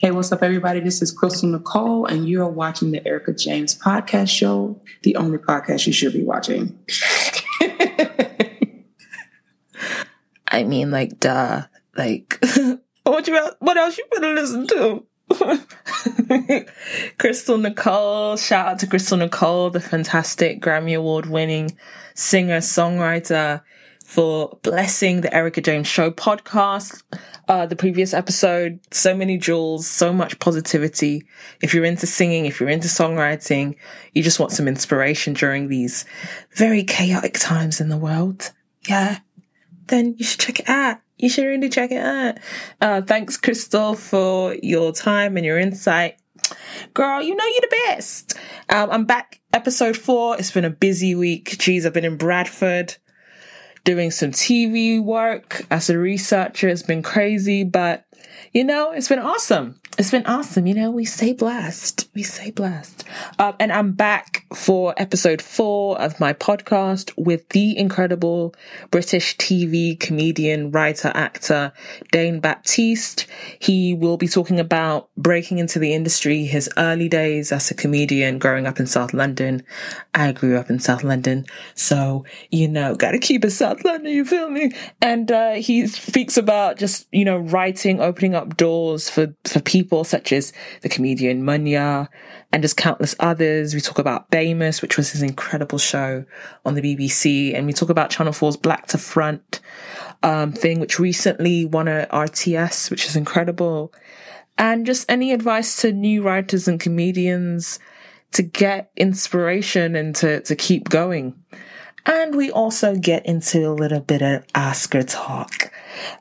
Hey, what's up, everybody? This is Crystal Nicole, and you're watching the Erica James Podcast Show, the only podcast you should be watching. I mean, like, duh. Like, what you what else you better listen to? Crystal Nicole, shout out to Crystal Nicole, the fantastic Grammy Award winning singer songwriter for blessing the Erica James Show podcast. Uh, the previous episode, so many jewels, so much positivity. If you're into singing, if you're into songwriting, you just want some inspiration during these very chaotic times in the world. Yeah. Then you should check it out. You should really check it out. Uh, thanks, Crystal, for your time and your insight. Girl, you know you're the best. Um, I'm back, episode four. It's been a busy week. Geez, I've been in Bradford doing some TV work as a researcher. It's been crazy, but you know, it's been awesome. It's been awesome. You know, we stay blessed. We stay blessed. Um, and I'm back for episode four of my podcast with the incredible British TV comedian, writer, actor, Dane Baptiste. He will be talking about breaking into the industry, his early days as a comedian growing up in South London. I grew up in South London. So, you know, gotta keep it South London, you feel me? And, uh, he speaks about just, you know, writing, opening up doors for, for people people such as the comedian Munya and just countless others. We talk about Bamous, which was his incredible show on the BBC. And we talk about Channel 4's Black to Front um, thing, which recently won a RTS, which is incredible. And just any advice to new writers and comedians to get inspiration and to, to keep going. And we also get into a little bit of Oscar talk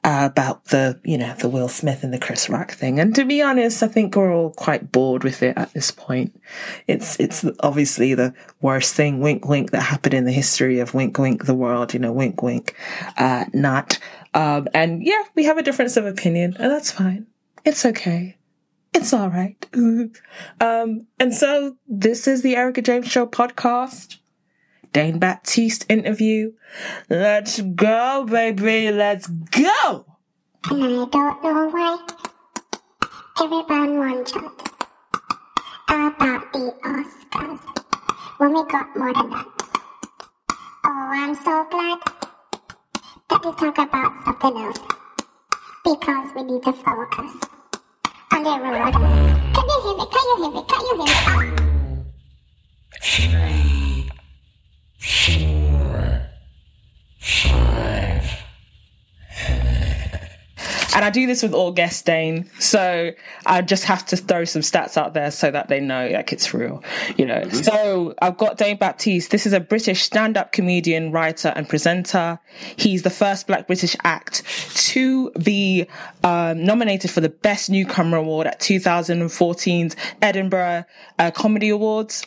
uh, about the, you know, the Will Smith and the Chris Rock thing. And to be honest, I think we're all quite bored with it at this point. It's, it's obviously the worst thing, wink, wink, that happened in the history of wink, wink, the world, you know, wink, wink, uh, not. Um, and yeah, we have a difference of opinion and that's fine. It's okay. It's all right. um, and so this is the Erica James Show podcast. Dane Baptiste interview. Let's go, baby. Let's go. And I don't know why everyone wants to talk about the Oscars when we got more than that. Oh, I'm so glad that we talk about something else because we need to focus on the road. Can you hear me? Can you hear me? Can you hear me? Three four, five. And I do this with all guests, Dane. So I just have to throw some stats out there so that they know like it's real, you know. Mm-hmm. So I've got Dane Baptiste. This is a British stand-up comedian, writer, and presenter. He's the first Black British act to be um, nominated for the Best Newcomer Award at 2014's Edinburgh uh, Comedy Awards.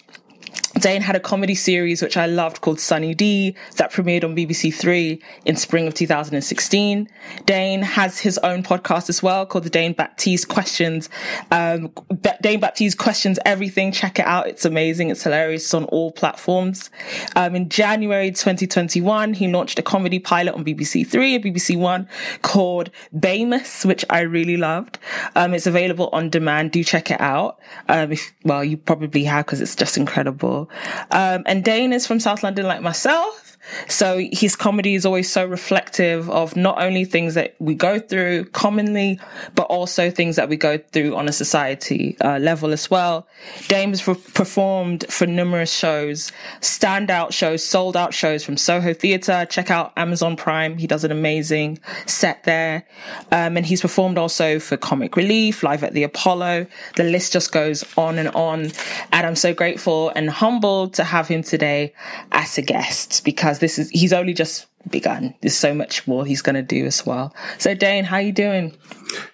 Dane had a comedy series which I loved called Sunny D that premiered on BBC Three in spring of 2016. Dane has his own podcast as well called the Dane Baptiste Questions. Um, Dane Baptiste Questions Everything. Check it out. It's amazing. It's hilarious. It's on all platforms. Um, in January 2021, he launched a comedy pilot on BBC Three and BBC One called Bamous, which I really loved. Um, it's available on demand. Do check it out. Um, if, well, you probably have because it's just incredible. Um, and Dane is from South London like myself. So his comedy is always so reflective of not only things that we go through commonly, but also things that we go through on a society uh, level as well. Dane's has performed for numerous shows, standout shows, sold out shows from Soho Theatre. Check out Amazon Prime. He does an amazing set there. Um, and he's performed also for Comic Relief, Live at the Apollo. The list just goes on and on. And I'm so grateful and humbled to have him today as a guest because this is he's only just begun. There's so much more he's going to do as well. So, Dane, how are you doing?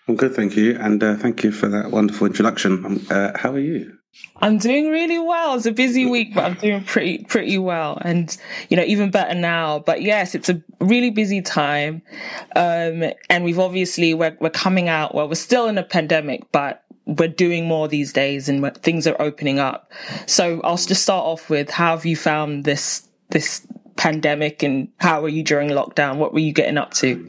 I'm good, thank you, and uh, thank you for that wonderful introduction. Um, uh, how are you? I'm doing really well. It's a busy week, but I'm doing pretty pretty well, and you know even better now. But yes, it's a really busy time, um, and we've obviously we're we're coming out. Well, we're still in a pandemic, but we're doing more these days, and things are opening up. So I'll just start off with how have you found this this pandemic and how were you during lockdown? What were you getting up to?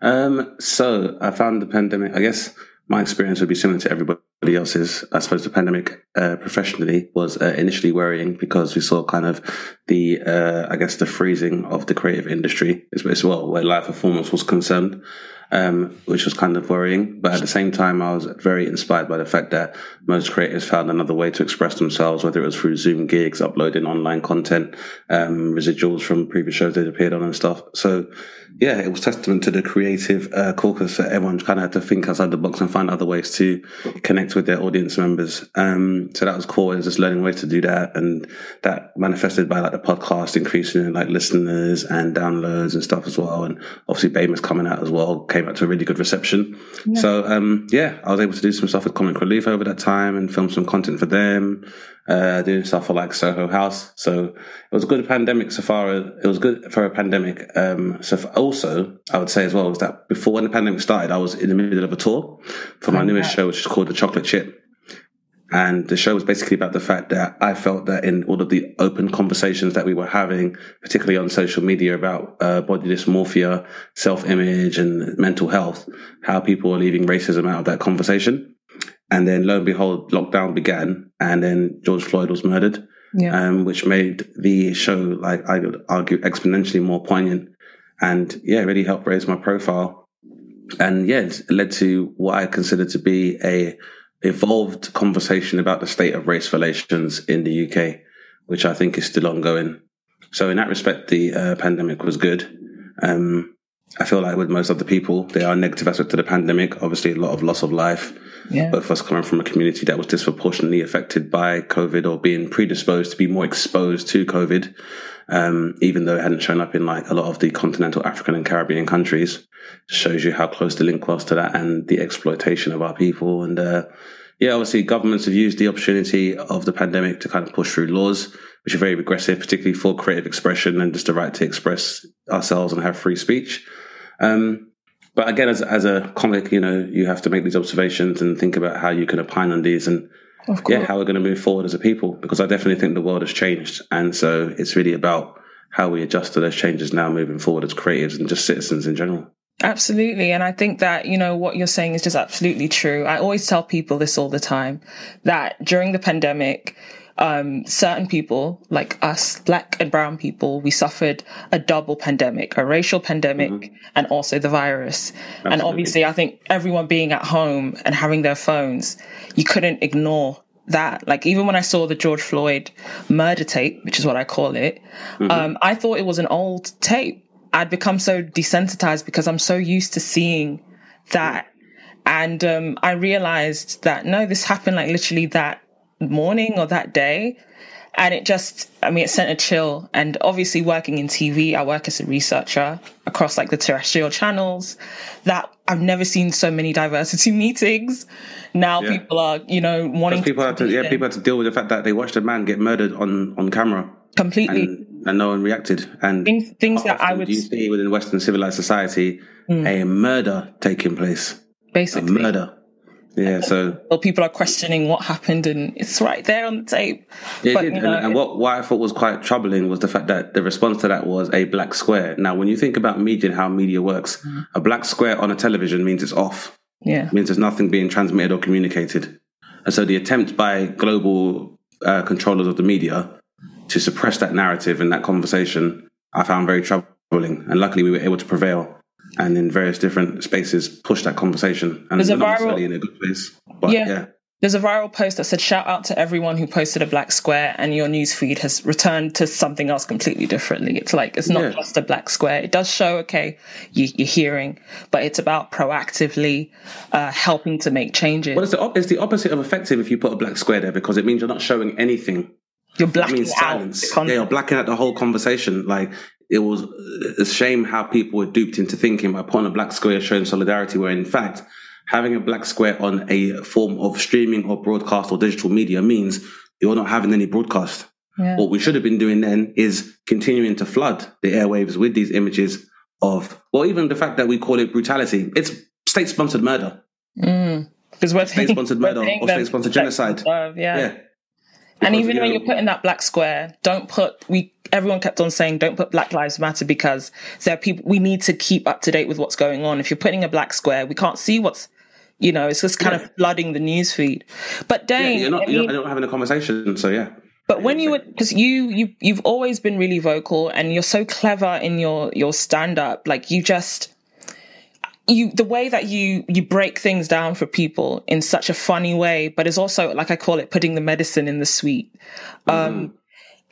Um, so I found the pandemic, I guess my experience would be similar to everybody else's. I suppose the pandemic uh, professionally was uh, initially worrying because we saw kind of the, uh, I guess, the freezing of the creative industry as well, where live performance was concerned um, which was kind of worrying. But at the same time, I was very inspired by the fact that most creators found another way to express themselves, whether it was through Zoom gigs, uploading online content, um, residuals from previous shows they'd appeared on and stuff. So, yeah, it was testament to the creative uh, caucus that everyone kind of had to think outside the box and find other ways to connect with their audience members. Um, so that was cool. It was just learning ways to do that. And that manifested by like the podcast increasing in like listeners and downloads and stuff as well. And obviously BAME's coming out as well came out to a really good reception. Yeah. So um, yeah, I was able to do some stuff with Comic Relief over that time and film some content for them, uh, doing stuff for like Soho House. So it was a good pandemic so far. It was good for a pandemic. Um, so also, I would say as well is that before when the pandemic started, I was in the middle of a tour for my oh, newest show, which is called The Chocolate Chip. And the show was basically about the fact that I felt that in all of the open conversations that we were having, particularly on social media about uh, body dysmorphia, self-image and mental health, how people are leaving racism out of that conversation. And then lo and behold, lockdown began and then George Floyd was murdered, yeah. um, which made the show, like I would argue, exponentially more poignant and yeah, really helped raise my profile. And yeah, it led to what I consider to be a evolved conversation about the state of race relations in the UK, which I think is still ongoing. So in that respect, the uh, pandemic was good. Um, I feel like with most other people, there are negative aspects to the pandemic. Obviously, a lot of loss of life. Yeah. Both of us coming from a community that was disproportionately affected by COVID or being predisposed to be more exposed to COVID, um, even though it hadn't shown up in like a lot of the continental African and Caribbean countries. Shows you how close the link was to that and the exploitation of our people. And uh, yeah, obviously, governments have used the opportunity of the pandemic to kind of push through laws which are very regressive, particularly for creative expression and just the right to express ourselves and have free speech. Um, but again, as, as a comic, you know, you have to make these observations and think about how you can opine on these and yeah, how we're going to move forward as a people. Because I definitely think the world has changed, and so it's really about how we adjust to those changes now, moving forward as creatives and just citizens in general. Absolutely. And I think that, you know, what you're saying is just absolutely true. I always tell people this all the time that during the pandemic, um, certain people like us, black and brown people, we suffered a double pandemic, a racial pandemic mm-hmm. and also the virus. Absolutely. And obviously, I think everyone being at home and having their phones, you couldn't ignore that. Like even when I saw the George Floyd murder tape, which is what I call it, mm-hmm. um, I thought it was an old tape. I'd become so desensitized because I'm so used to seeing that. And um, I realized that no, this happened like literally that morning or that day. And it just, I mean, it sent a chill. And obviously, working in TV, I work as a researcher across like the terrestrial channels. That I've never seen so many diversity meetings. Now yeah. people are, you know, wanting people have to, yeah, people have to deal with the fact that they watched a man get murdered on on camera completely, and, and no one reacted. And things, things that I would you see within Western civilized society, mm. a murder taking place, basically a murder yeah, so well, people are questioning what happened, and it's right there on the tape. Yeah, but, you know, and, and what, what I thought was quite troubling was the fact that the response to that was a black square. Now, when you think about media and how media works, mm-hmm. a black square on a television means it's off. Yeah, it means there's nothing being transmitted or communicated. And so the attempt by global uh, controllers of the media to suppress that narrative and that conversation, I found very troubling. And luckily, we were able to prevail and in various different spaces push that conversation. And there's a viral in a good place. But yeah. yeah. There's a viral post that said, shout out to everyone who posted a black square and your newsfeed has returned to something else completely differently. It's like, it's not yeah. just a black square. It does show, okay, you, are hearing, but it's about proactively uh, helping to make changes. Well, it's the, op- it's the opposite of effective if you put a black square there because it means you're not showing anything. You're blacking out. Yeah, you're blacking out the whole conversation. Like, it was a shame how people were duped into thinking by putting a black square showing solidarity, where in fact, having a black square on a form of streaming or broadcast or digital media means you're not having any broadcast. Yeah. What we should have been doing then is continuing to flood the airwaves with these images of, well, even the fact that we call it brutality. It's state sponsored murder. Mm. Because we're state sponsored murder or state sponsored genocide. yeah. yeah. And even you know, when you're putting that black square, don't put we everyone kept on saying don't put Black Lives Matter because there are people we need to keep up to date with what's going on. If you're putting a black square, we can't see what's You know, it's just kind Yeah. of flooding the news feed. But Yeah, Dane, you're not, I you're not, not having a conversation, so yeah. but when you were, because you you you've always been really vocal and you're so clever in your your stand up like you just you the way that you you break things down for people in such a funny way but it's also like I call it putting the medicine in the sweet. Um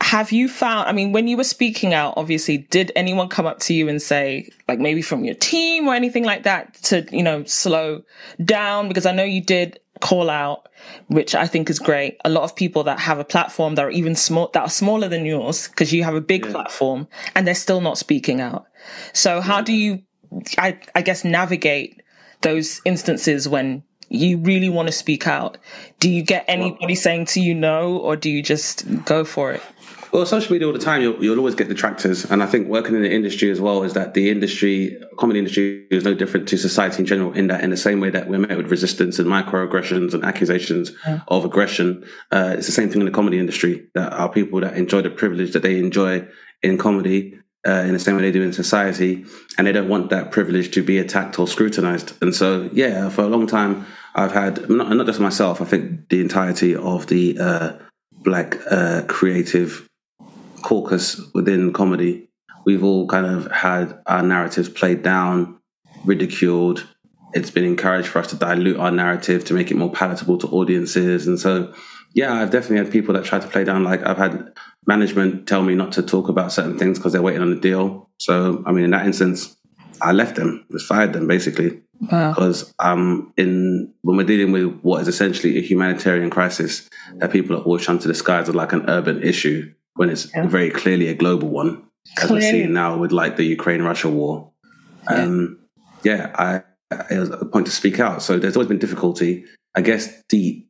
have you found i mean when you were speaking out obviously did anyone come up to you and say like maybe from your team or anything like that to you know slow down? Because i know you did call out which i think is great a lot of people that have a platform that are even small that are smaller than yours because you have a big platform and they're still not speaking out. So how do you i i guess navigate those instances when you really want to speak out do you get anybody saying to you no or do you just go for it Well, social media all the time, you'll, you'll always get detractors. And I think working in the industry as well is that the industry, comedy industry, is no different to society in general, in that in the same way that we're met with resistance and microaggressions and accusations of aggression, uh, it's the same thing in the comedy industry. That are people that enjoy the privilege that they enjoy in comedy. Uh, in the same way they do in society, and they don't want that privilege to be attacked or scrutinized. And so, yeah, for a long time, I've had not, not just myself. I think the entirety of the uh, black uh, creative caucus within comedy, we've all kind of had our narratives played down, ridiculed. It's been encouraged for us to dilute our narrative to make it more palatable to audiences. And so, yeah, I've definitely had people that try to play down. Like I've had management tell me not to talk about certain things because they're waiting on a deal. So, I mean, in that instance, I left them, just fired them basically wow because um, in when we're dealing with what is essentially a humanitarian crisis that people are always trying to disguise as like an urban issue when it's Yeah. very clearly a global one, as we're seeing now with like the Ukraine Russia war. Um, yeah, I, it was a point to speak out. So there's always been difficulty. I guess the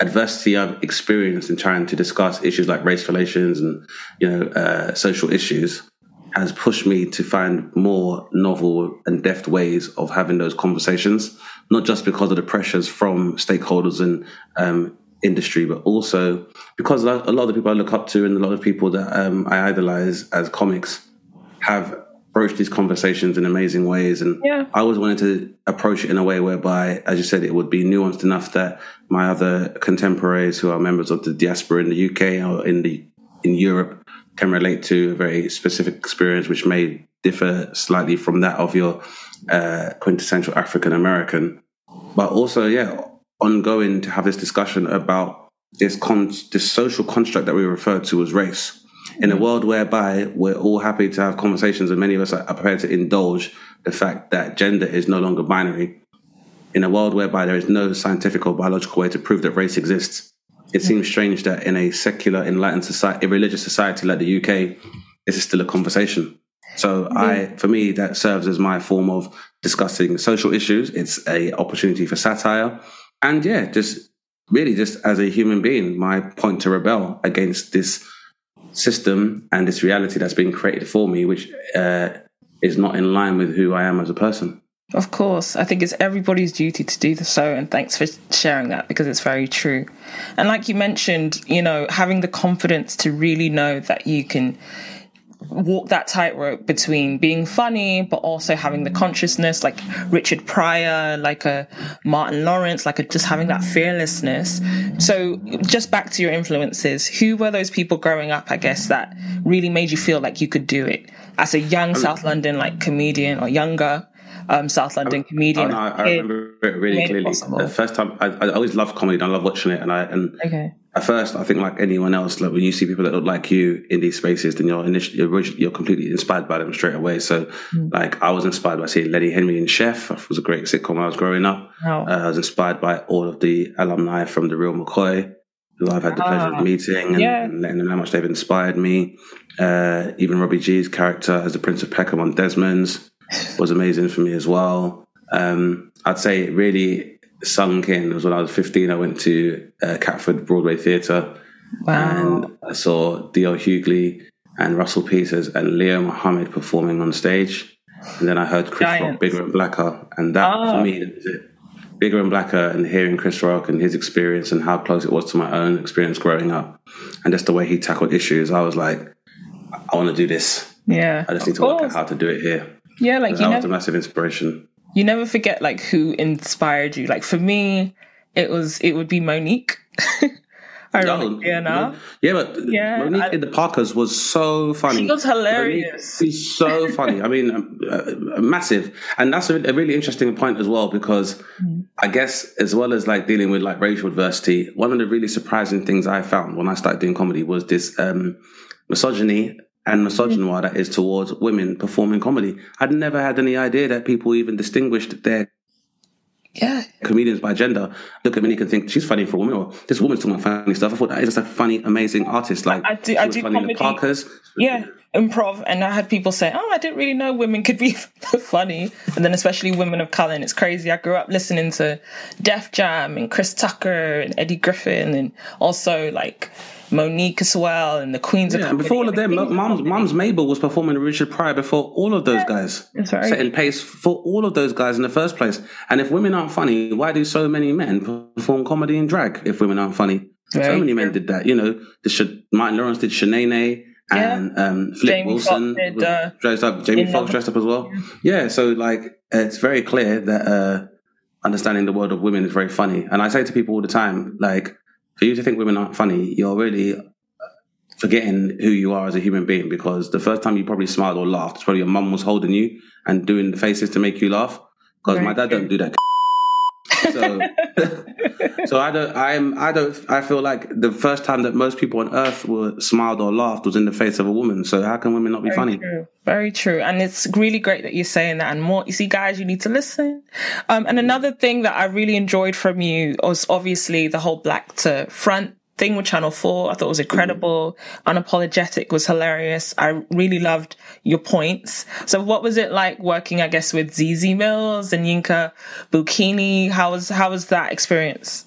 adversity I've experienced in trying to discuss issues like race relations and you know uh, social issues has pushed me to find more novel and deft ways of having those conversations, not just because of the pressures from stakeholders and um, industry, but also because a lot of the people I look up to and a lot of people that um, I idolize as comics have broached these conversations in amazing ways. And Yeah. I always wanted to approach it in a way whereby, as you said, it would be nuanced enough that my other contemporaries who are members of the diaspora in the UK or in the in Europe can relate to a very specific experience which may differ slightly from that of your uh, quintessential African American. But also, yeah, ongoing to have this discussion about this con- this social construct that we refer to as race. In a mm. world whereby we're all happy to have conversations, and many of us are prepared to indulge the fact that gender is no longer binary, in a world whereby there is no scientific or biological way to prove that race exists, it seems strange that in a secular, enlightened society, a religious society like the UK, this is still a conversation. So I, for me, that serves as my form of discussing social issues. It's a opportunity for satire, and yeah, just really just as a human being, my point to rebel against this system and this reality that's been created for me, which uh, is not in line with who I am as a person. Of course, I think it's everybody's duty to do so, and thanks for sharing that because it's very true. And like you mentioned, you know, having the confidence to really know that you can walk that tightrope between being funny but also having the consciousness, like Richard Pryor, like a Martin Lawrence, like a, just having that fearlessness. So, just back to your influences, who were those people growing up? I guess that really made you feel like you could do it as a young South London like comedian or younger um, South London Oh, comedian. no, I, remember it really made it clearly. The first time, I, I always loved comedy. and I love watching it, and I and Okay. At first, I think like anyone else, like when you see people that look like you in these spaces, then you're initially you're, you're completely inspired by them straight away. So, Hmm. like I was inspired by seeing Lenny Henry in Chef. It was a great sitcom when I was growing up. Wow. Uh, I was inspired by all of the alumni from the Real McCoy, who I've had the pleasure Ah, of meeting and, yeah. and letting them know how much they've inspired me. Uh, even Robbie Gee's character as the Prince of Peckham on Desmond's was amazing for me as well. Um, I'd say it really sunk in. It was when I was 15. I went to uh, Catford Broadway Theatre Wow. and I saw D.L. Hughley and Russell Peters and Leo Muhammad performing on stage. And then I heard Chris Giants. Rock, Bigger and Blacker. And that, Ah. for me, that was it. Bigger and Blacker and hearing Chris Rock and his experience and how close it was to my own experience growing up. And just the way he tackled issues, I was like, I want to do this. yeah. I just need to work out how to do it here. Yeah, like that you was a massive inspiration. You never forget like who inspired you. Like for me, it was it would be Mo'Nique. Ironically Oh, enough. Yeah, but Yeah, Mo'Nique I- in the Parkers was so funny. She was hilarious. She's so funny. I mean, um, uh, massive, and that's a, a really interesting point as well because Mm. I guess as well as like dealing with like racial adversity, one of the really surprising things I found when I started doing comedy was this um, misogyny and misogynoir mm. that is towards women performing comedy. I'd never had any idea that people even distinguished their Yeah. comedians by gender. Look at Mo'Nique and think she's funny for a woman, or this woman's talking about funny stuff. I thought that is just a funny, amazing artist. Like I do- I was do funny in the. Parkers. Yeah. Improv. And I had people say, Oh, I didn't really know women could be funny. And then especially women of colour. And it's crazy. I grew up listening to Def Jam and Chris Tucker and Eddie Griffin and also like Mo'Nique as well and the Queens of Yeah, Comedy. before all of them, The of Mom's, Moms Mabley was performing Richard Pryor before all of those guys. That's right. Setting pace for all of those guys in the first place. And if women aren't funny, why do so many men perform comedy and drag if women aren't funny? so many men did that. You know, the Sh- Martin Lawrence did Shanae and um, Flip Jamie Wilson Foxx did, was uh, dressed up. Jamie Foxx dressed up as well. Yeah, so like it's very clear that uh, understanding the world of women is very funny. And I say to people all the time, like, for you to think women aren't funny, you're really forgetting who you are as a human being because the first time you probably smiled or laughed, it's probably your mum was holding you and doing the faces to make you laugh. Because my dad don't do that. So, so I don't. I'm. I don't. I feel like the first time that most people on earth were smiled or laughed was in the face of a woman. So how can women not be Very funny? True. Very true. And it's really great that you're saying that and more. You see, guys, you need to listen. Um, and another thing that I really enjoyed from you was obviously the whole black to front thing with Channel 4. I thought it was incredible. Unapologetic was hilarious. I really loved your points. So what was it like working, I guess, with Zeze Millz and Yinka Bokinni? How was, how was that experience?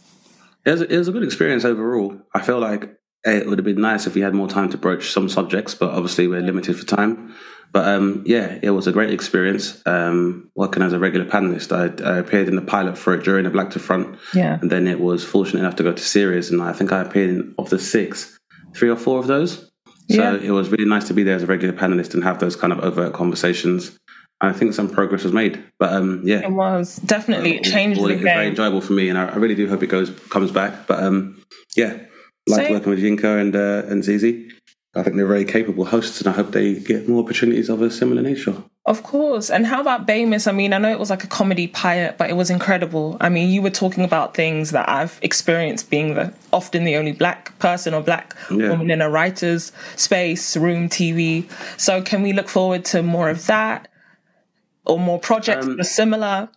It was, it was a good experience overall. I feel like it would have been nice if we had more time to broach some subjects, but obviously we're limited for time. But um, yeah, it was a great experience um, working as a regular panelist. I, I appeared in the pilot for it during the Black to Front, Yeah. and then it was fortunate enough to go to series, and I think I appeared in of the six, three or four of those. So Yeah. it was really nice to be there as a regular panelist and have those kind of overt conversations. And I think some progress was made. But um, yeah, It was definitely it changed all the it is very enjoyable for me, and I, I really do hope it goes comes back. But um, yeah, like Same. working with Yinka and uh, and Zeze. I think they're very capable hosts, and I hope they get more opportunities of a similar nature. Of course. And how about Bamous? I mean, I know it was like a comedy pilot, but it was incredible. I mean, you were talking about things that I've experienced being the often the only black person or black Yeah. woman in a writer's space, room, TV. So can we look forward to more of that? Or more projects Um, that are similar?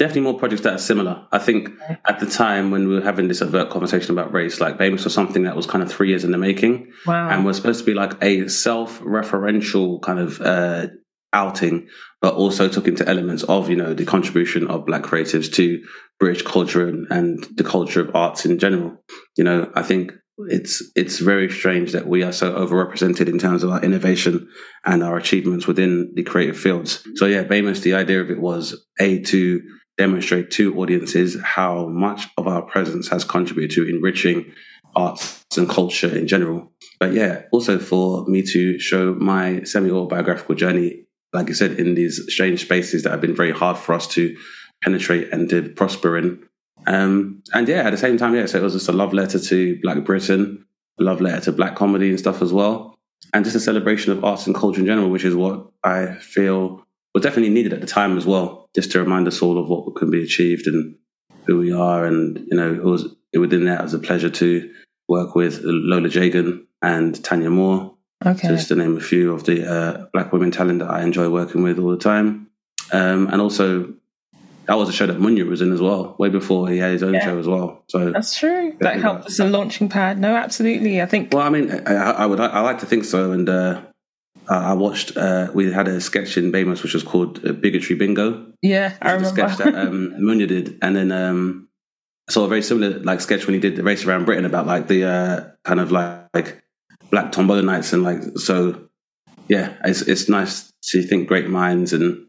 Definitely more projects that are similar. I think at the time when we were having this overt conversation about race, like Bamous was something that was kind of three years in the making. Wow. And was supposed to be like a self-referential kind of uh, outing, but also took into elements of, you know, the contribution of black creatives to British culture and, and the culture of arts in general. You know, I think it's it's very strange that we are so overrepresented in terms of our innovation and our achievements within the creative fields. So yeah, Bamous, the idea of it was a to demonstrate to audiences how much of our presence has contributed to enriching arts and culture in general. But yeah, also for me to show my semi autobiographical journey, like I said, in these strange spaces that have been very hard for us to penetrate and to prosper in. Um, and yeah, at the same time, yeah, so it was just a love letter to Black Britain, a love letter to Black comedy and stuff as well. And just a celebration of arts and culture in general, which is what I feel was definitely needed at the time as well, just to remind us all of what can be achieved and who we are. And, you know, it was within that, it was a pleasure to work with Lola Jagan and Tanya Moore, Okay. just to name a few of the uh, black women talent that I enjoy working with all the time. Um, and also, that was a show that Munya was in as well, way before he had his own Yeah. show as well. So, That's true. That helped as a launching pad. No, absolutely. I think well, I mean, I, I would, I like to think so. And uh, I watched, uh, we had a sketch in Bamous which was called uh, Bigotry Bingo. yeah, I remember. sketch that um, Munya did, and then um, I saw a very similar like sketch when he did the race around Britain about like the uh, kind of like, like black tombola nights and like so. Yeah, it's it's nice to think great minds, and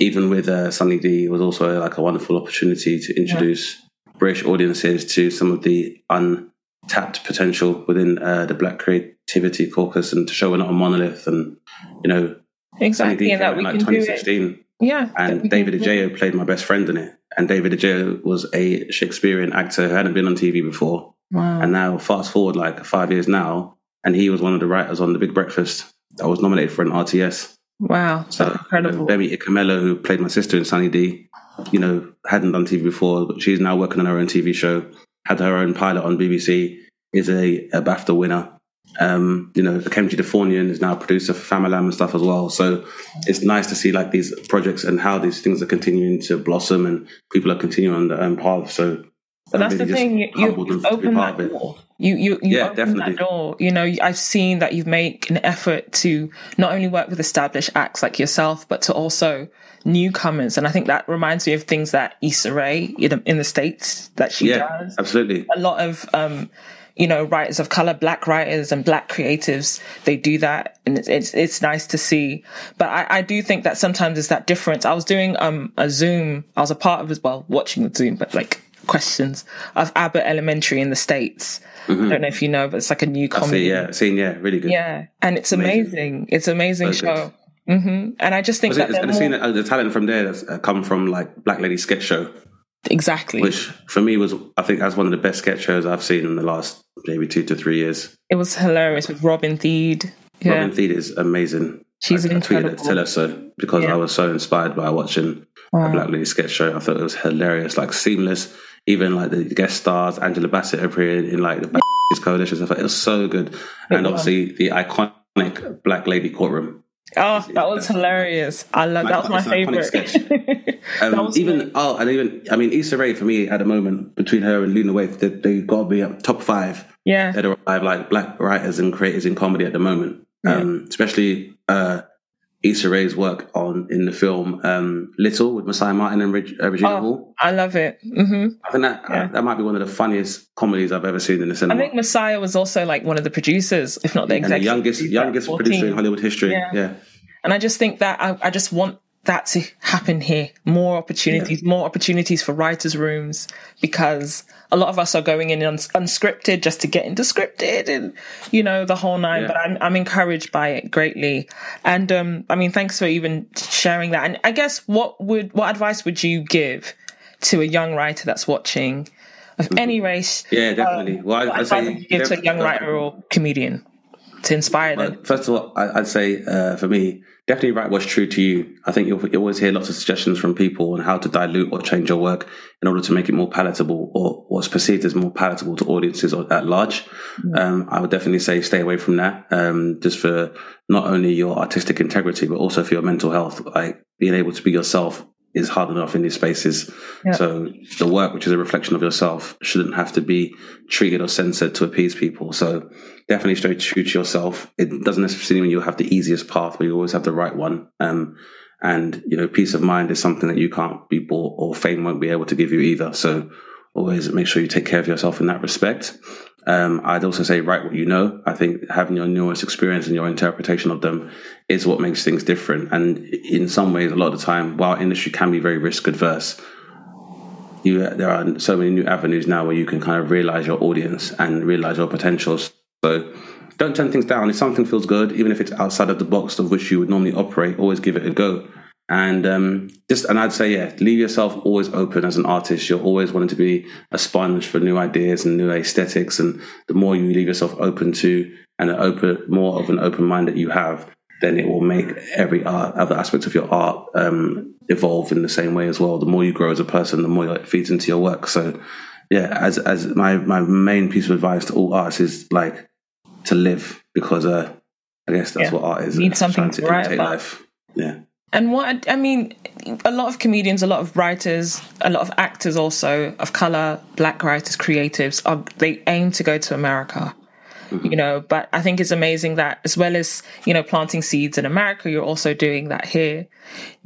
even with uh, Sunny D, was also like a wonderful opportunity to introduce British audiences to some of the untapped potential within uh, the Black Creativity Caucus, and to show we're not a monolith, and you know Sunny exactly. D And came that out we in like can do it. 2016. Yeah. And David Ajao played my best friend in it. And David Ajao was a Shakespearean actor who hadn't been on TV before. Wow. And now, fast forward like five years now, and he was one of the writers on The Big Breakfast that was nominated for an RTS. wow. So, incredible. Bemi Ikamelo, who played my sister in Sunny D, you know, hadn't done TV before, but she's now working on her own TV show, had her own pilot on BBC, is a, a BAFTA winner. Um, you know, Kemji Defonian is now a producer for Famalam and stuff as well. So it's nice to see like these projects and how these things are continuing to blossom and people are continuing on their own path. So But that's I'm the thing. You, you and to be open that door. You you you Yeah, open definitely. that door. You know, I've seen that you make an effort to not only work with established acts like yourself, but to also newcomers. And I think that reminds me of things that Issa Rae in, the- in the states that she Yeah, does. absolutely. A lot of um, you know, writers of color, black writers and black creatives, they do that, and it's it's, it's nice to see. But I, I do think that sometimes there's that difference. I was doing um a Zoom. I was a part of as well, watching the Zoom, but like questions of Abbott Elementary in the states. I don't know if you know, but it's like a new comedy. see, yeah, seen, yeah, really good. Yeah, and it's Amazing. amazing. It's amazing So good. show. hmm And I just think Was that it, and seen more- uh, the talent from there that's uh, come from like Black Lady Sketch Show, exactly. which for me was, I think, that's one of the best sketch shows I've seen in the last maybe two to three years. it was hilarious with Robin Thede. Yeah, Robin Thede is amazing. She's I, I tweeted it incredible. to tell her so because Yeah. I was so inspired by watching Wow. a Black Lady Sketch Show. I thought it was hilarious, like seamless. Even like the guest stars, Angela Bassett appeared in like the Black Coalition stuff. It was so good, and was. obviously the iconic Black Lady Courtroom. Oh, that was hilarious. I love that was my It's an iconic favorite. sketch. Um, That was even great. oh, and even I mean, Issa Rae for me at the moment between her and Lena Waithe, they, they got to be up top five yeah, that are alive, like black writers and creators in comedy at the moment. Um, especially uh, Issa Rae's work on in the film um, Little with Marsai Martin and Reg- uh, Regina Oh, Hall. I love it. hmm I think that yeah. uh, that might be one of the funniest comedies I've ever seen in the cinema. I think Marsai was also like one of the producers, if not the and the youngest producer, youngest 14. producer in Hollywood history. Yeah. yeah. And I just think that I, I just want that to happen here. More opportunities, more opportunities for writers' rooms because a lot of us are going in uns- unscripted just to get into scripted and, you know, the whole nine. Yeah. But I'm, I'm encouraged by it greatly. And, um, I mean, thanks for even sharing that. And I guess what would, what advice would you give to a young writer that's watching of any race? Yeah, definitely. well, I, What I'd advice say would you give to a young writer or comedian to inspire them? Well, first of all, I'd say uh, for me, definitely write what's true to you. I think you'll, you always hear lots of suggestions from people on how to dilute or change your work in order to make it more palatable or what's perceived as more palatable to audiences at large. Um, I would definitely say stay away from that, um, just for not only your artistic integrity, but also for your mental health. Like being able to be yourself is hard enough in these spaces. Yeah. So the work, which is a reflection of yourself, shouldn't have to be treated or censored to appease people. So definitely stay true to yourself. It doesn't necessarily mean you have the easiest path, but you always have the right one. Um, and you know, peace of mind is something that you can't be bought, or fame won't be able to give you either. So always make sure you take care of yourself in that respect. Um, I'd also say write what you know. I think having your newest experience and your interpretation of them is what makes things different. And in some ways, a lot of the time, while industry can be very risk adverse, you there are so many new avenues now where you can kind of realize your audience and realize your potentials. So don't turn things down. If something feels good, even if it's outside of the box of which you would normally operate, always give it a go. And um, just and I'd say yeah, leave yourself always open as an artist. You're always wanting to be a sponge for new ideas and new aesthetics. And the more you leave yourself open to and an open more of an open mind that you have, then it will make every art, other aspects of your art um, evolve in the same way as well. The more you grow as a person, the more it feeds into your work. So, yeah, as as my my main piece of advice to all artists is like to live because uh, I guess that's Yeah. what art is. Need something trying to about. life. Yeah, And what I mean, a lot of comedians, a lot of writers, a lot of actors, also of color, black writers, creatives, are they aim to go to America. Mm-hmm. You know, but I think it's amazing that as well as you know planting seeds in America, you're also doing that here.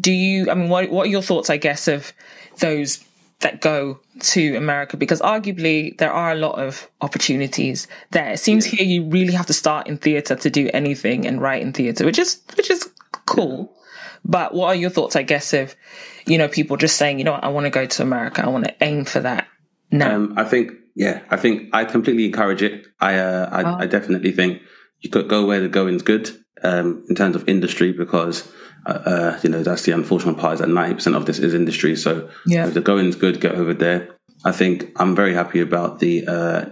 Do you? I mean, what what are your thoughts? I guess of those that go to America because arguably there are a lot of opportunities there. It seems here you really have to start in theatre to do anything and write in theatre, which is which is cool. But what are your thoughts, I guess, of, you know, people just saying, you know what, I want to go to America. I want to aim for that now. um, I think yeah, I think I completely encourage it. I uh, I, Oh. I definitely think you could go where the going's good. um, in terms of industry because uh, uh, you know that's the unfortunate part is that ninety percent of this is industry. So Yeah. if the going's good, get over there. I think I'm very happy about the uh,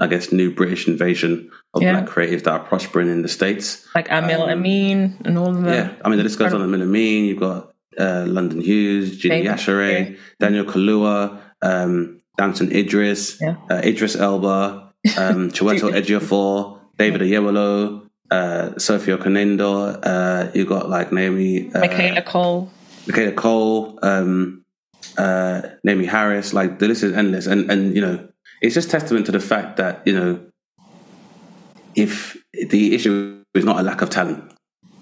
I guess new British invasion of Yeah. black creatives that are prospering in the states. Like Aml Ameen and all of Yeah. I mean the list goes on. Aml Ameen, you've got uh, London Hughes, Gina Yashere, Daniel Kaluuya, um, Damson Idris, Yeah. uh, Idris Elba, um, Chiwetel Ejiofor, David Oyelowo, uh, Sophia Okonedo. Uh, you got like Naomi, uh, Michaela Coel. Michaela Coel, um, uh, Naomie Harris. Like the list is endless, and and you know it's just testament to the fact that you know if the issue is not a lack of talent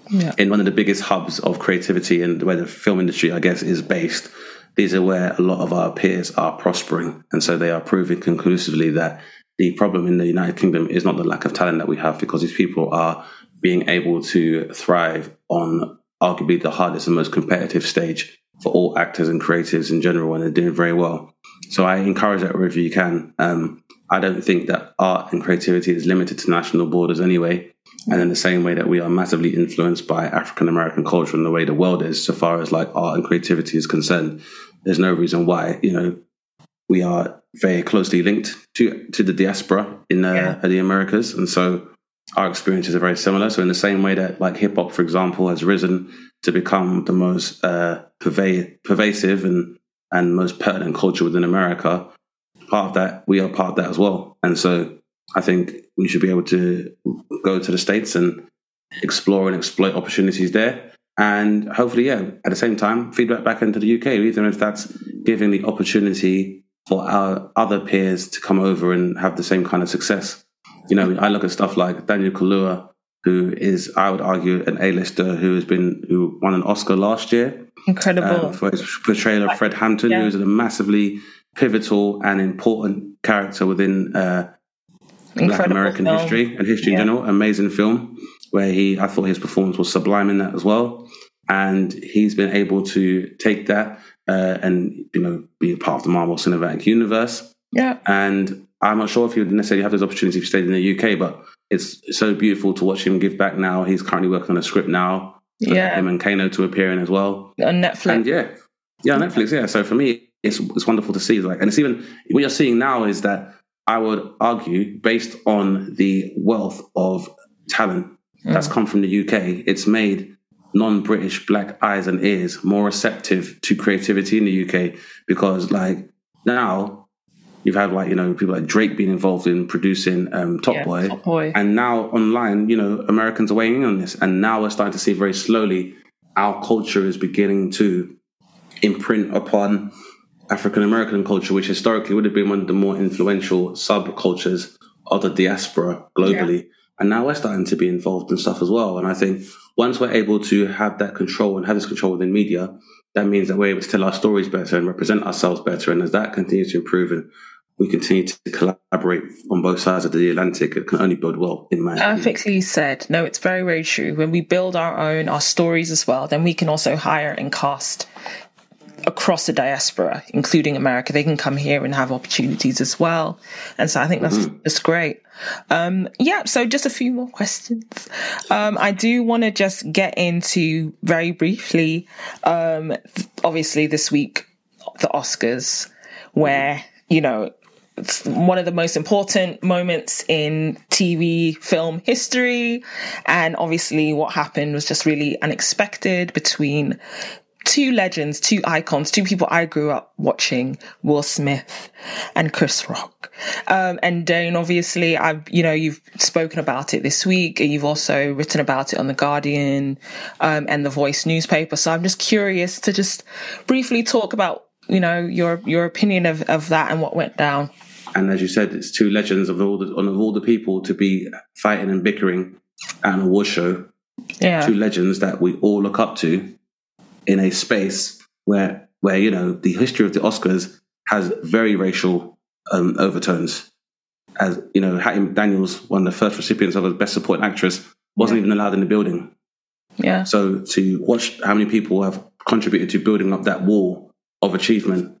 Yeah. in one of the biggest hubs of creativity and where the film industry, I guess, is based, these are where a lot of our peers are prospering. And so they are proving conclusively that the problem in the United Kingdom is not the lack of talent that we have because these people are being able to thrive on arguably the hardest and most competitive stage for all actors and creatives in general, and they're doing very well. So I encourage that wherever you can. Um, I don't think that art and creativity is limited to national borders anyway. And in the same way that we are massively influenced by African American culture and the way the world is, so far as like art and creativity is concerned, there's no reason why, you know, we are very closely linked to to the diaspora in uh, Yeah. the Americas. And so our experiences are very similar. So in the same way that like hip hop, for example, has risen to become the most uh, perva- pervasive and, and most pertinent culture within America, part of that, we are part of that as well. And so I think we should be able to go to the States and explore and exploit opportunities there. And hopefully, yeah, at the same time, feedback back into the UK, even if that's giving the opportunity for our other peers to come over and have the same kind of success. You know, I look at stuff like Daniel Kaluuya, who is, I would argue, an A-lister who has been, who won an Oscar last year Incredible. uh, for his portrayal of Fred Hampton, Yeah. who's a massively pivotal and important character within uh, Black American film. history and history Yeah. in general. Amazing film where he, I thought his performance was sublime in that as well. And he's been able to take that uh, and you know be a part of the Marvel Cinematic Universe. Yeah. And I'm not sure if he would necessarily have those opportunities if he stayed in the UK, but it's so beautiful to watch him give back now. He's currently working on a script now. Yeah. him and Kano to appear in as well. On Netflix. And yeah, yeah, Netflix. Yeah. So for me, it's it's wonderful to see. Like, and it's even what you're seeing now is that I would argue, based on the wealth of talent that's come from the UK, it's made non-British black eyes and ears more receptive to creativity in the UK because, like, now you've had like you know people like Drake being involved in producing um, Top Yeah, Boy, Top Boy. and now online, you know, Americans are weighing in on this, and now we're starting to see very slowly our culture is beginning to imprint upon African American culture, which historically would have been one of the more influential subcultures of the diaspora globally. And now we're starting to be involved in stuff as well. And I think once we're able to have that control and have this control within media, that means that we're able to tell our stories better and represent ourselves better. And as that continues to improve and we continue to collaborate on both sides of the Atlantic, it can only build well in my opinion. Perfectly said. No, it's very, very true. When we build our own, our stories as well, then we can also hire and cast across the diaspora, including America. They can come here and have opportunities as well. And so I think that's just great. Um, yeah, so just a few more questions. Um, I do want to just get into very briefly, um, obviously this week, the Oscars, where, you know, it's one of the most important moments in TV film history. And obviously, what happened was just really unexpected between two legends, two icons, two people I grew up watching, Will Smith and Chris Rock. Um, and Dane, obviously, I've, you know, you've spoken about it this week and you've also written about it on The Guardian, um, and The Voice newspaper. So I'm just curious to just briefly talk about, you know, your, your opinion of, of that and what went down. And as you said, it's two legends of all the of all the people to be fighting and bickering at an award show. Yeah. Two legends that we all look up to in a space where where you know the history of the Oscars has very racial um, overtones. As you know, Hattie McDaniel's one of the first recipients of a Best Supporting Actress wasn't even allowed in the building. Yeah. So to watch how many people have contributed to building up that wall of achievement,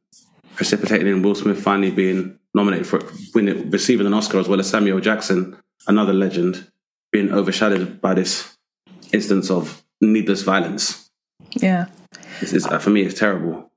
precipitated in Will Smith finally being nominated for winning, receiving an Oscar, as well as Samuel Jackson, another legend, being overshadowed by this instance of needless violence. Yeah. It's, it's, uh, for me, it's terrible.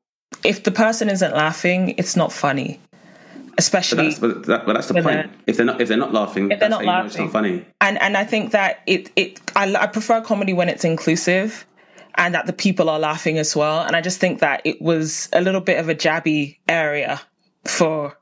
If the person isn't laughing, it's not funny. But Especially that's, but, that, but that's the point. they're- If they're not, if they're not laughing, If they're that's not know it's not laughing. funny. and and I think that it it I, I prefer comedy when it's inclusive and that the people are laughing as well. And I just think that it was a little bit of a jabby area for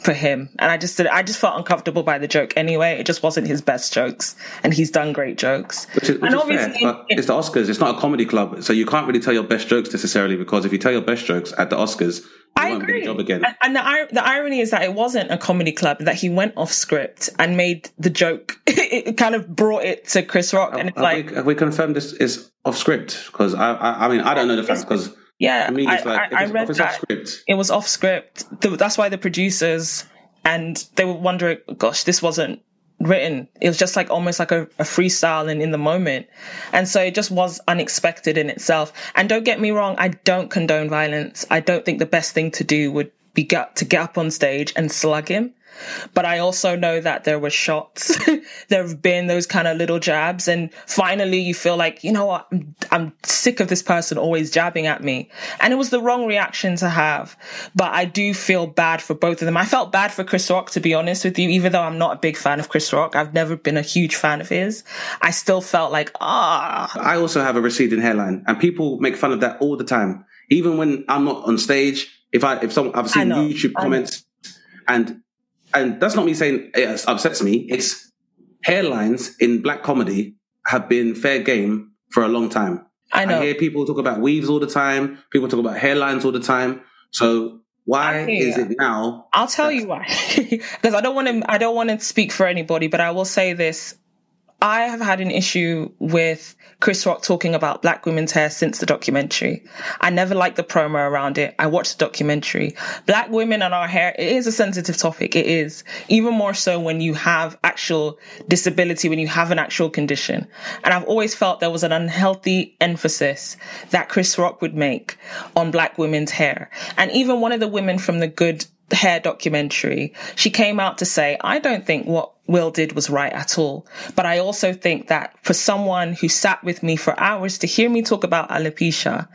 for him, and I just did, I just felt uncomfortable by the joke anyway. It just wasn't his best jokes, and he's done great jokes. Which is, which and is fair, obviously, it's the Oscars. It's not a comedy club, so you can't really tell your best jokes necessarily. Because if you tell your best jokes at the Oscars, you I won't agree. get a job again. And- the, the irony is that it wasn't a comedy club, that he went off script and made the joke, it kind of brought it to Chris Rock. And it's have, like, we, have we confirmed this is off script? Because I, I, I mean, I don't know the facts. Because yeah, I, like I, I read that. script, It was off script. The- That's why the producers and they were wondering, gosh, this wasn't written. It was just like almost like a, a freestyle and in the moment. And so it just was unexpected in itself. And don't get me wrong, I don't condone violence. I don't think the best thing to do would be get, to get up on stage and slug him. But I also know that there were shots. there have been those kind of little jabs. And finally you feel like, you know what? I'm, I'm sick of this person always jabbing at me. And it was the wrong reaction to have. But I do feel bad for both of them. I felt bad for Chris Rock, to be honest with you, even though I'm not a big fan of Chris Rock. I've never been a huge fan of his. I still felt like, ah, I also have a receding hairline, and people make fun of that all the time. Even when I'm not on stage, if I if someone I've seen YouTube comments, and and that's not me saying it upsets me. It's hairlines in black comedy have been fair game for a long time. I know. I hear people talk about weaves all the time. People talk about hairlines all the time. So why is it now? I'll tell you why. Because I don't want to I don't want to speak for anybody, but I will say this. I have had an issue with Chris Rock talking about black women's hair since the documentary. I never liked the promo around it. I watched the documentary. Black women and our hair, it is a sensitive topic. It is. Even more so when you have actual disability, when you have an actual condition. And I've always felt there was an unhealthy emphasis that Chris Rock would make on black women's hair. And even one of the women from the good hair documentary, she came out to say, I don't think what Will did was right at all. But I also think that for someone who sat with me for hours to hear me talk about alopecia,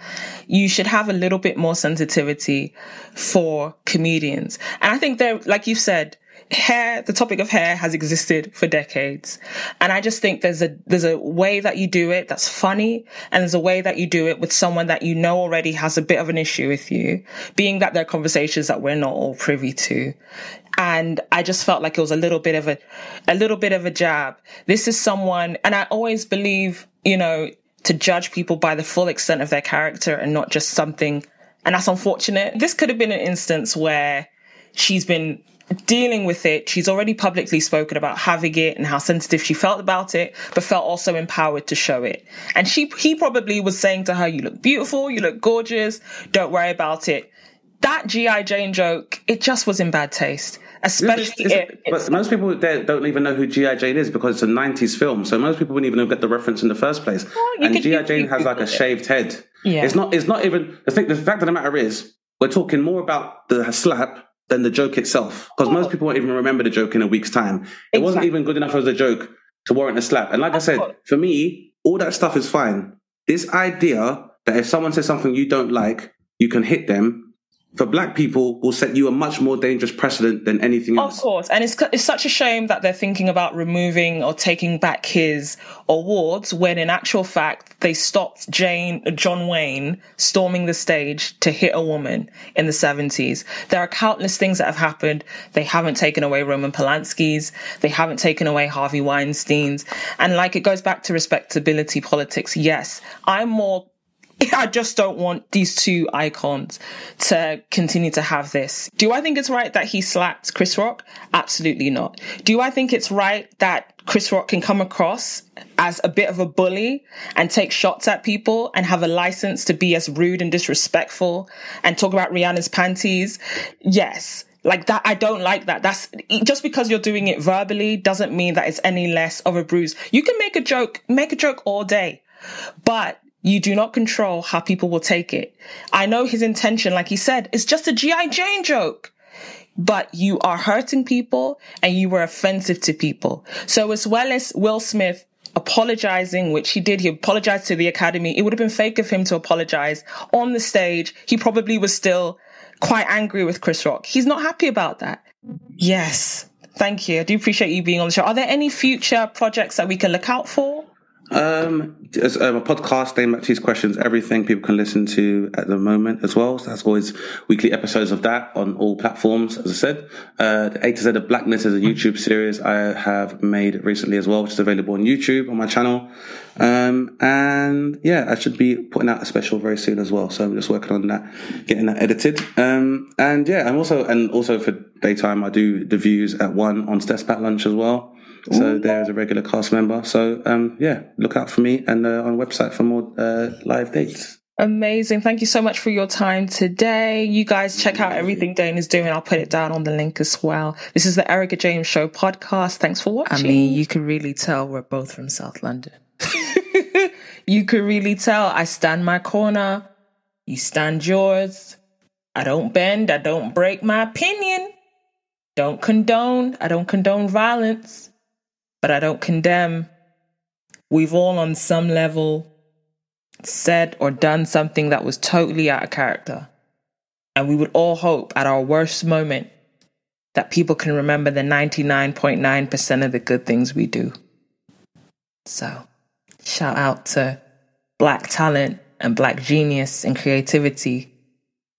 you should have a little bit more sensitivity for comedians. And I think there, like you said, hair, the topic of hair has existed for decades. And I just think there's a, there's a way that you do it that's funny. And there's a way that you do it with someone that you know already has a bit of an issue with you, being that there are conversations that we're not all privy to. And I just felt like it was a little bit of a, a little bit of a jab. This is someone, and I always believe, you know, to judge people by the full extent of their character and not just something. And that's unfortunate. This could have been an instance where she's been dealing with it. She's already publicly spoken about having it and how sensitive she felt about it, but felt also empowered to show it. And she, he probably was saying to her, you look beautiful, you look gorgeous, don't worry about it. That G.I. Jane joke, it just was in bad taste. Especially It's- it's- it's, but most people there don't even know who G.I. Jane is because it's a 90s film. So most people wouldn't even get the reference in the first place. you and G.I. Jane has like a it. shaved head. Yeah. It's not, it's not even, the, thing, the fact of the matter is, we're talking more about the slap than the joke itself. Because most oh. people won't even remember the joke in a week's time. It wasn't even good enough as a joke to warrant a slap. And like I said, for me, all that stuff is fine. This idea that if someone says something you don't like, you can hit them, for black people, will set you a much more dangerous precedent than anything else. Of course, and it's it's such a shame that they're thinking about removing or taking back his awards when, in actual fact, they stopped Jane John Wayne storming the stage to hit a woman in the seventies. There are countless things that have happened. They haven't taken away Roman Polanski's. They haven't taken away Harvey Weinstein's. And like it goes back to respectability politics. Yes, I'm more I just don't want these two icons to continue to have this. Do I think it's right that he slapped Chris Rock? Absolutely not. Do I think it's right that Chris Rock can come across as a bit of a bully and take shots at people and have a license to be as rude and disrespectful and talk about Rihanna's panties? Yes. Like that, I don't like that. That's just because you're doing it verbally doesn't mean that it's any less of a bruise. You can make a joke, make a joke all day, but you do not control how people will take it. I know his intention, like he said, is just a G.I. Jane joke. But you are hurting people and you were offensive to people. So as well as Will Smith apologizing, which he did. He apologized to the academy. It would have been fake of him to apologize on the stage. He probably was still quite angry with Chris Rock. He's not happy about that. Yes. Thank you. I do appreciate you being on the show. Are there any future projects that we can look out for? Um, um, a podcast named Baptiste Questions Everything people can listen to at the moment as well. So that's always weekly episodes of that on all platforms, as I said. Uh, the A to Z of Blackness is a YouTube series I have made recently as well, which is available on YouTube on my channel. Um, and yeah, I should be putting out a special very soon as well. So I'm just working on that, getting that edited. Um, and yeah, I'm also, and also for daytime, I do the views at one on Steph's Packed Lunch as well. So there's a regular cast member. So um, yeah, look out for me and uh, on the website for more uh, live dates. Amazing. Thank you so much for your time today. You guys check out everything Dane is doing. I'll put it down on the link as well. This is the Erica James Show podcast. Thanks for watching. I mean, you can really tell we're both from South London. you could really tell I stand my corner. You stand yours. I don't bend. I don't break my opinion. Don't condone. I don't condone violence but I don't condemn. We've all, on some level, said or done something that was totally out of character. And we would all hope at our worst moment that people can remember the 99.9% of the good things we do. So, shout out to Black talent and Black genius and creativity.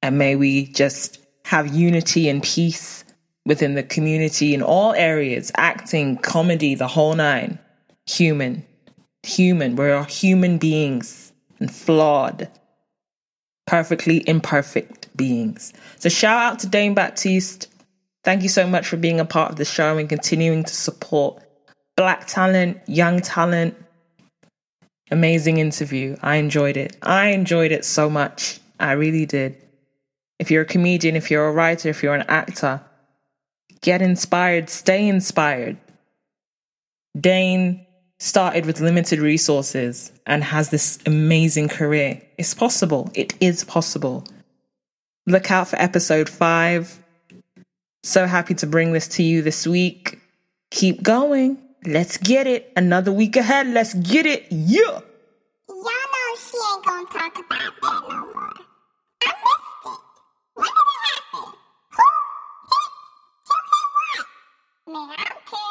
And may we just have unity and peace within the community in all areas acting, comedy, the whole nine. Human. Human. We're human beings and flawed, perfectly imperfect beings. So, shout out to Dane Baptiste. Thank you so much for being a part of the show and continuing to support Black talent, young talent. Amazing interview. I enjoyed it. I enjoyed it so much. I really did. If you're a comedian, if you're a writer, if you're an actor, get inspired, stay inspired. Dane started with limited resources and has this amazing career. It's possible. It is possible. Look out for episode five. So happy to bring this to you this week. Keep going. Let's get it. Another week ahead. Let's get it. Yeah. Y'all know she ain't gonna talk about that no belong to